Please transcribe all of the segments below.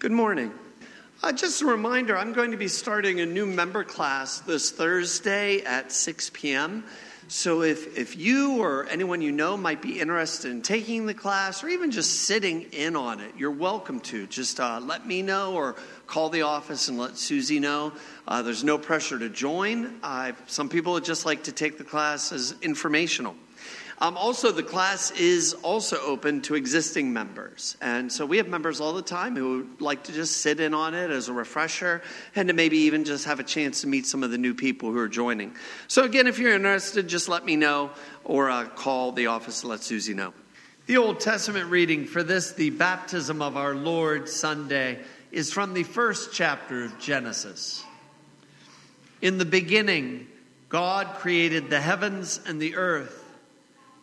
Good morning. Uh, just a reminder, I'm going to be starting a new member class this Thursday at 6 p.m. So if, if you or anyone you know might be interested in taking the class or even just sitting in on it, you're welcome to. Just uh, let me know or call the office and let Susie know. Uh, there's no pressure to join. some people would just like to take the class as informational. Um, also, the class is also open to existing members. And so we have members all the time who like to just sit in on it as a refresher and to maybe even just have a chance to meet some of the new people who are joining. So, again, if you're interested, just let me know or uh, call the office let Susie know. The Old Testament reading for this, the baptism of our Lord Sunday, is from the first chapter of Genesis. In the beginning, God created the heavens and the earth.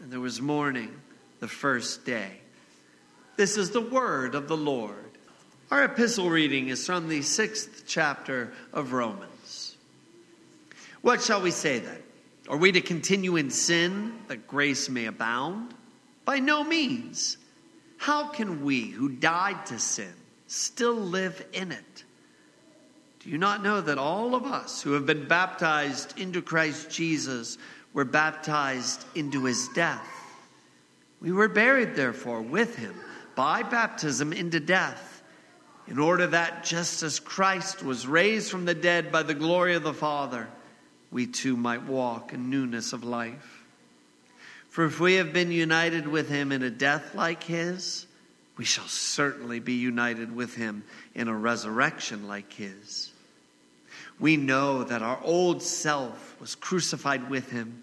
and there was morning the first day. This is the word of the Lord. Our epistle reading is from the sixth chapter of Romans. What shall we say then? Are we to continue in sin that grace may abound? By no means. How can we who died to sin still live in it? Do you not know that all of us who have been baptized into Christ Jesus were baptized into his death. We were buried, therefore, with him by baptism into death, in order that just as Christ was raised from the dead by the glory of the Father, we too might walk in newness of life. For if we have been united with him in a death like his, we shall certainly be united with him in a resurrection like his we know that our old self was crucified with him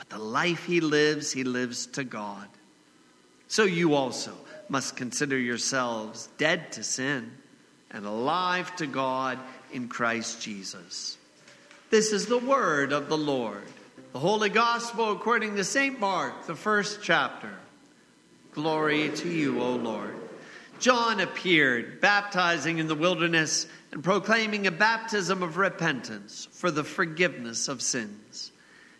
But the life he lives, he lives to God. So you also must consider yourselves dead to sin and alive to God in Christ Jesus. This is the word of the Lord. The Holy Gospel according to St. Mark, the first chapter. Glory to you, O Lord. John appeared, baptizing in the wilderness and proclaiming a baptism of repentance for the forgiveness of sins.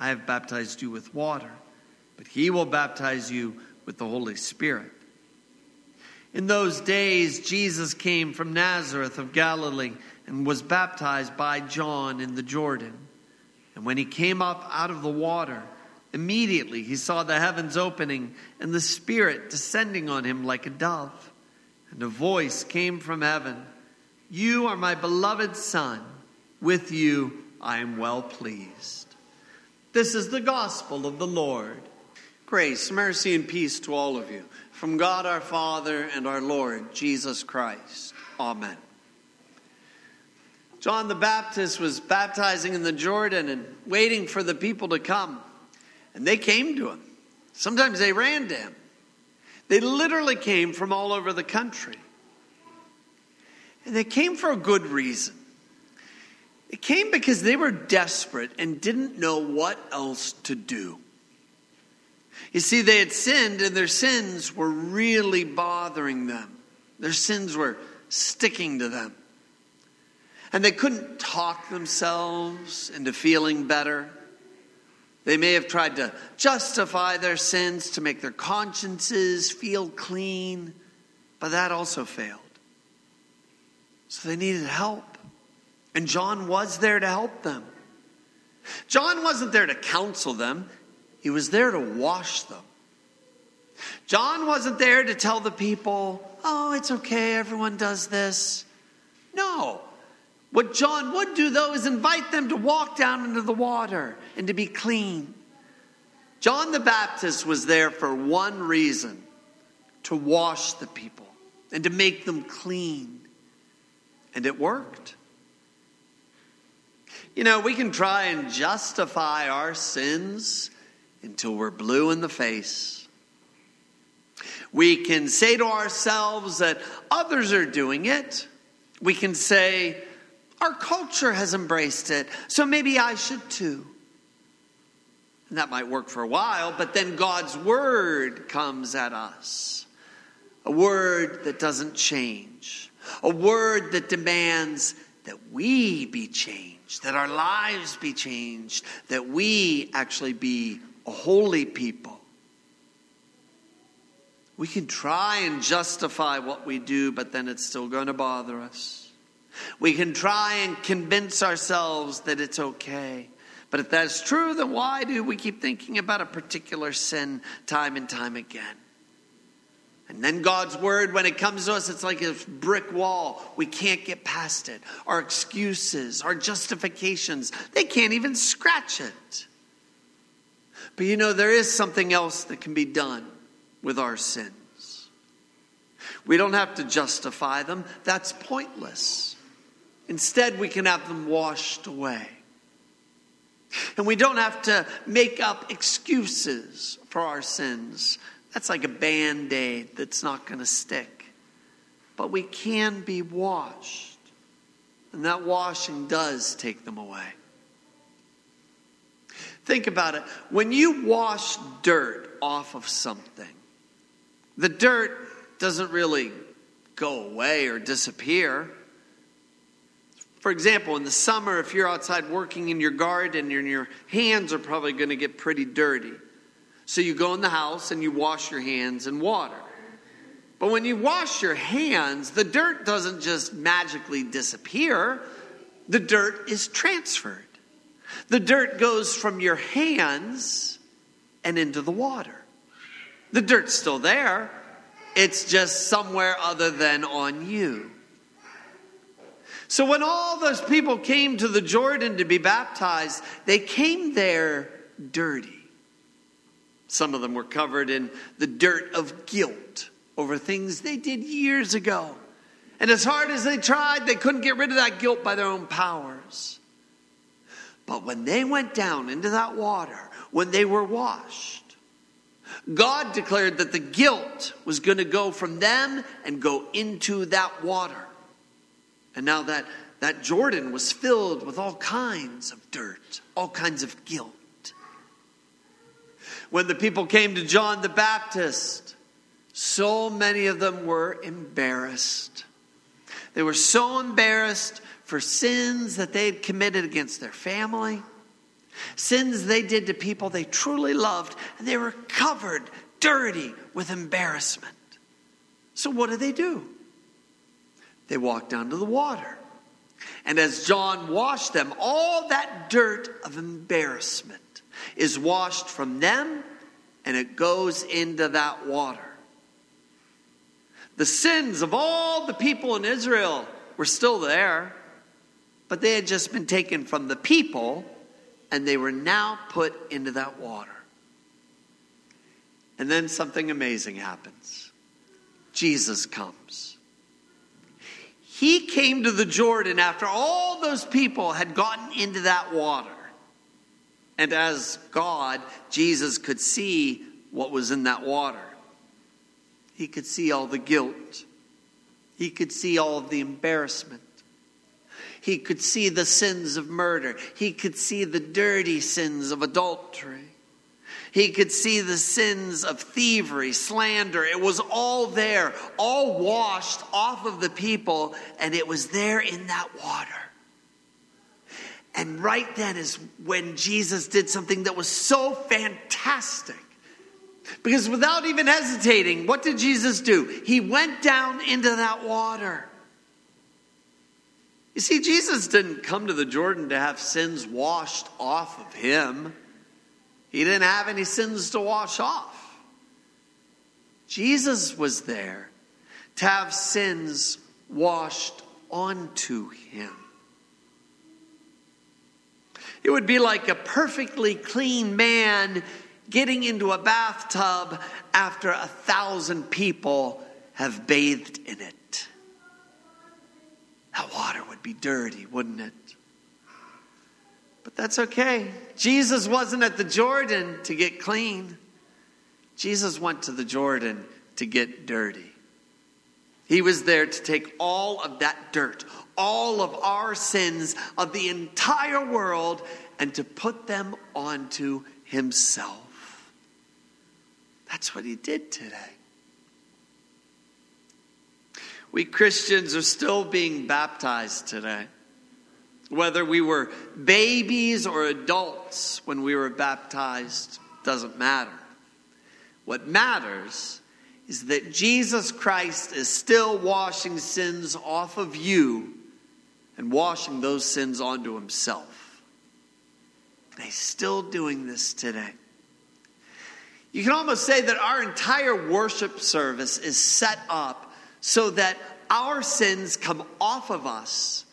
I have baptized you with water, but he will baptize you with the Holy Spirit. In those days, Jesus came from Nazareth of Galilee and was baptized by John in the Jordan. And when he came up out of the water, immediately he saw the heavens opening and the Spirit descending on him like a dove. And a voice came from heaven. You are my beloved Son. With you I am well pleased. This is the gospel of the Lord. Grace, mercy, and peace to all of you from God our Father and our Lord Jesus Christ. Amen. John the Baptist was baptizing in the Jordan and waiting for the people to come. And they came to him. Sometimes they ran to him. They literally came from all over the country. And they came for a good reason. It came because they were desperate and didn't know what else to do. You see, they had sinned, and their sins were really bothering them. Their sins were sticking to them. And they couldn't talk themselves into feeling better. They may have tried to justify their sins to make their consciences feel clean, but that also failed. So they needed help. And John was there to help them. John wasn't there to counsel them, he was there to wash them. John wasn't there to tell the people, oh, it's okay, everyone does this. No. What John would do, though, is invite them to walk down into the water and to be clean. John the Baptist was there for one reason to wash the people and to make them clean. And it worked. You know, we can try and justify our sins until we're blue in the face. We can say to ourselves that others are doing it. We can say, our culture has embraced it, so maybe I should too. And that might work for a while, but then God's word comes at us. A word that doesn't change. A word that demands that we be changed, that our lives be changed, that we actually be a holy people. We can try and justify what we do, but then it's still going to bother us. We can try and convince ourselves that it's okay. But if that's true, then why do we keep thinking about a particular sin time and time again? And then God's word, when it comes to us, it's like a brick wall. We can't get past it. Our excuses, our justifications, they can't even scratch it. But you know, there is something else that can be done with our sins. We don't have to justify them, that's pointless. Instead, we can have them washed away. And we don't have to make up excuses for our sins. That's like a band aid that's not going to stick. But we can be washed. And that washing does take them away. Think about it. When you wash dirt off of something, the dirt doesn't really go away or disappear. For example, in the summer, if you're outside working in your garden your hands are probably going to get pretty dirty. So you go in the house and you wash your hands in water. But when you wash your hands, the dirt doesn't just magically disappear, the dirt is transferred. The dirt goes from your hands and into the water. The dirt's still there, it's just somewhere other than on you. So when all those people came to the Jordan to be baptized, they came there dirty. Some of them were covered in the dirt of guilt over things they did years ago. And as hard as they tried, they couldn't get rid of that guilt by their own powers. But when they went down into that water, when they were washed, God declared that the guilt was going to go from them and go into that water. And now that, that Jordan was filled with all kinds of dirt, all kinds of guilt when the people came to John the Baptist, so many of them were embarrassed. They were so embarrassed for sins that they had committed against their family, sins they did to people they truly loved, and they were covered, dirty with embarrassment. So, what did they do? They walked down to the water. And as John washed them, all that dirt of embarrassment is washed from them and it goes into that water. The sins of all the people in Israel were still there, but they had just been taken from the people and they were now put into that water. And then something amazing happens Jesus comes. He came to the Jordan after all those people had gotten into that water. And as God, Jesus could see what was in that water. He could see all the guilt. He could see all of the embarrassment. He could see the sins of murder. He could see the dirty sins of adultery. He could see the sins of thievery, slander. It was all there, all washed off of the people, and it was there in that water. And right then is when Jesus did something that was so fantastic. Because without even hesitating, what did Jesus do? He went down into that water. You see, Jesus didn't come to the Jordan to have sins washed off of him. He didn't have any sins to wash off. Jesus was there to have sins washed onto him. It would be like a perfectly clean man getting into a bathtub after a thousand people have bathed in it. That water would be dirty, wouldn't it? But that's okay. Jesus wasn't at the Jordan to get clean. Jesus went to the Jordan to get dirty. He was there to take all of that dirt, all of our sins of the entire world, and to put them onto himself. That's what he did today. We Christians are still being baptized today. Whether we were babies or adults when we were baptized doesn't matter. What matters is that Jesus Christ is still washing sins off of you and washing those sins onto himself. And he's still doing this today. You can almost say that our entire worship service is set up so that our sins come off of us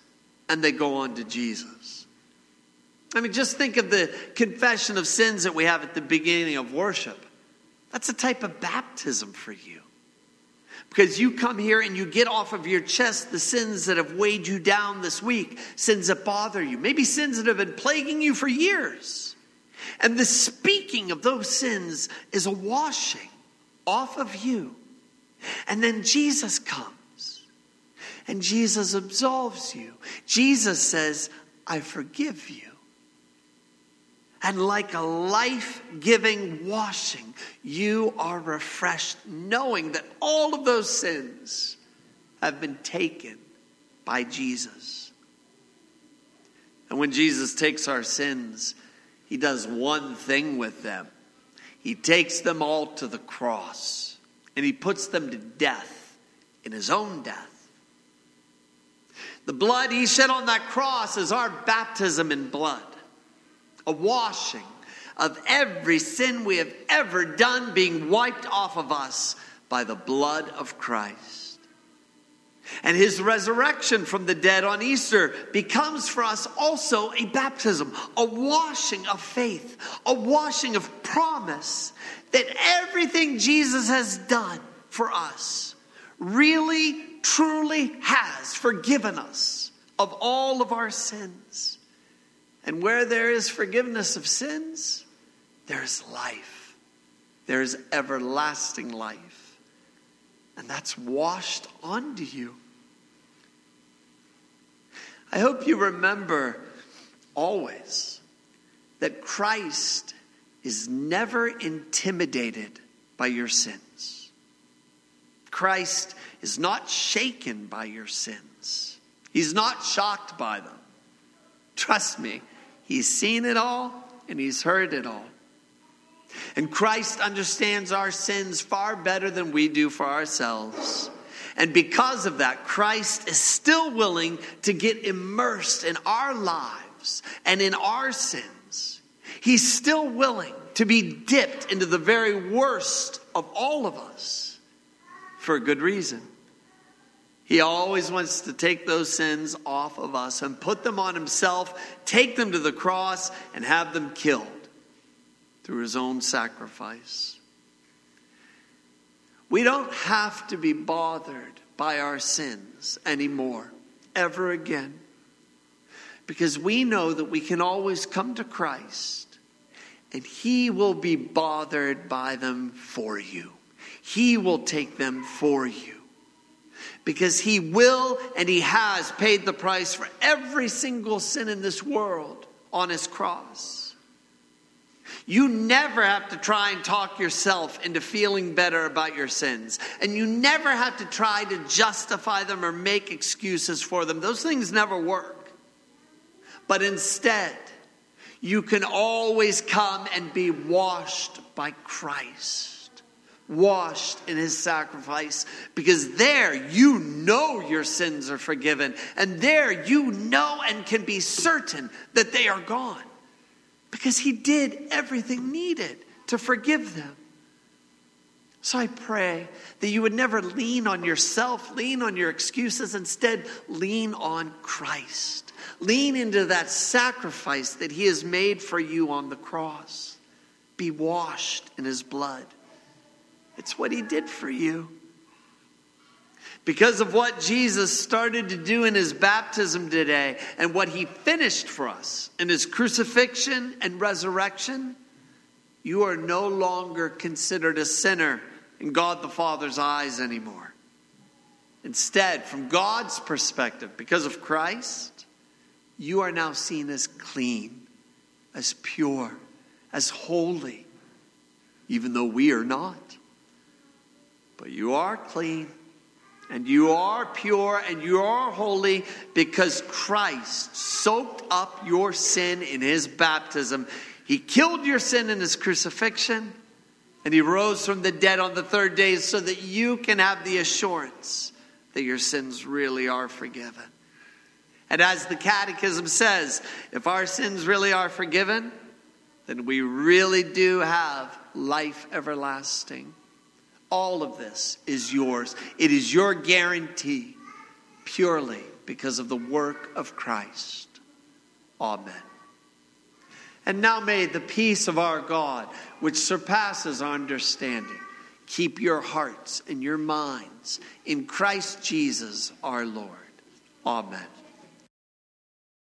and they go on to Jesus. I mean, just think of the confession of sins that we have at the beginning of worship. That's a type of baptism for you. Because you come here and you get off of your chest the sins that have weighed you down this week, sins that bother you, maybe sins that have been plaguing you for years. And the speaking of those sins is a washing off of you. And then Jesus comes and Jesus absolves you. Jesus says, I forgive you. And like a life giving washing, you are refreshed, knowing that all of those sins have been taken by Jesus. And when Jesus takes our sins, he does one thing with them he takes them all to the cross and he puts them to death in his own death. The blood he shed on that cross is our baptism in blood, a washing of every sin we have ever done being wiped off of us by the blood of Christ. And his resurrection from the dead on Easter becomes for us also a baptism, a washing of faith, a washing of promise that everything Jesus has done for us really truly has forgiven us of all of our sins. And where there is forgiveness of sins, there is life. There is everlasting life. And that's washed onto you. I hope you remember always that Christ is never intimidated by your sins. Christ is not shaken by your sins. He's not shocked by them. Trust me, he's seen it all and he's heard it all. And Christ understands our sins far better than we do for ourselves. And because of that, Christ is still willing to get immersed in our lives and in our sins. He's still willing to be dipped into the very worst of all of us for a good reason. He always wants to take those sins off of us and put them on himself, take them to the cross, and have them killed through his own sacrifice. We don't have to be bothered by our sins anymore, ever again, because we know that we can always come to Christ and he will be bothered by them for you. He will take them for you. Because He will and He has paid the price for every single sin in this world on His cross. You never have to try and talk yourself into feeling better about your sins. And you never have to try to justify them or make excuses for them. Those things never work. But instead, you can always come and be washed by Christ, washed in his sacrifice, because there you know your sins are forgiven, and there you know and can be certain that they are gone because he did everything needed to forgive them. So I pray that you would never lean on yourself, lean on your excuses, instead, lean on Christ. Lean into that sacrifice that he has made for you on the cross. Be washed in his blood. It's what he did for you because of what Jesus started to do in his baptism today and what he finished for us in his crucifixion and resurrection, you are no longer considered a sinner in God the Father's eyes anymore. Instead, from God's perspective, because of Christ, you are now seen as clean, as pure, as holy, even though we are not. But you are clean and you are pure and you are holy because Christ soaked up your sin in his baptism. He killed your sin in his crucifixion and he rose from the dead on the third day so that you can have the assurance that your sins really are forgiven. And as the Catechism says, if our sins really are forgiven, then we really do have life everlasting. All of this is yours. It is your guarantee purely because of the work of Christ. Amen. And now may the peace of our God, which surpasses our understanding, keep your hearts and your minds in Christ Jesus our Lord. Amen.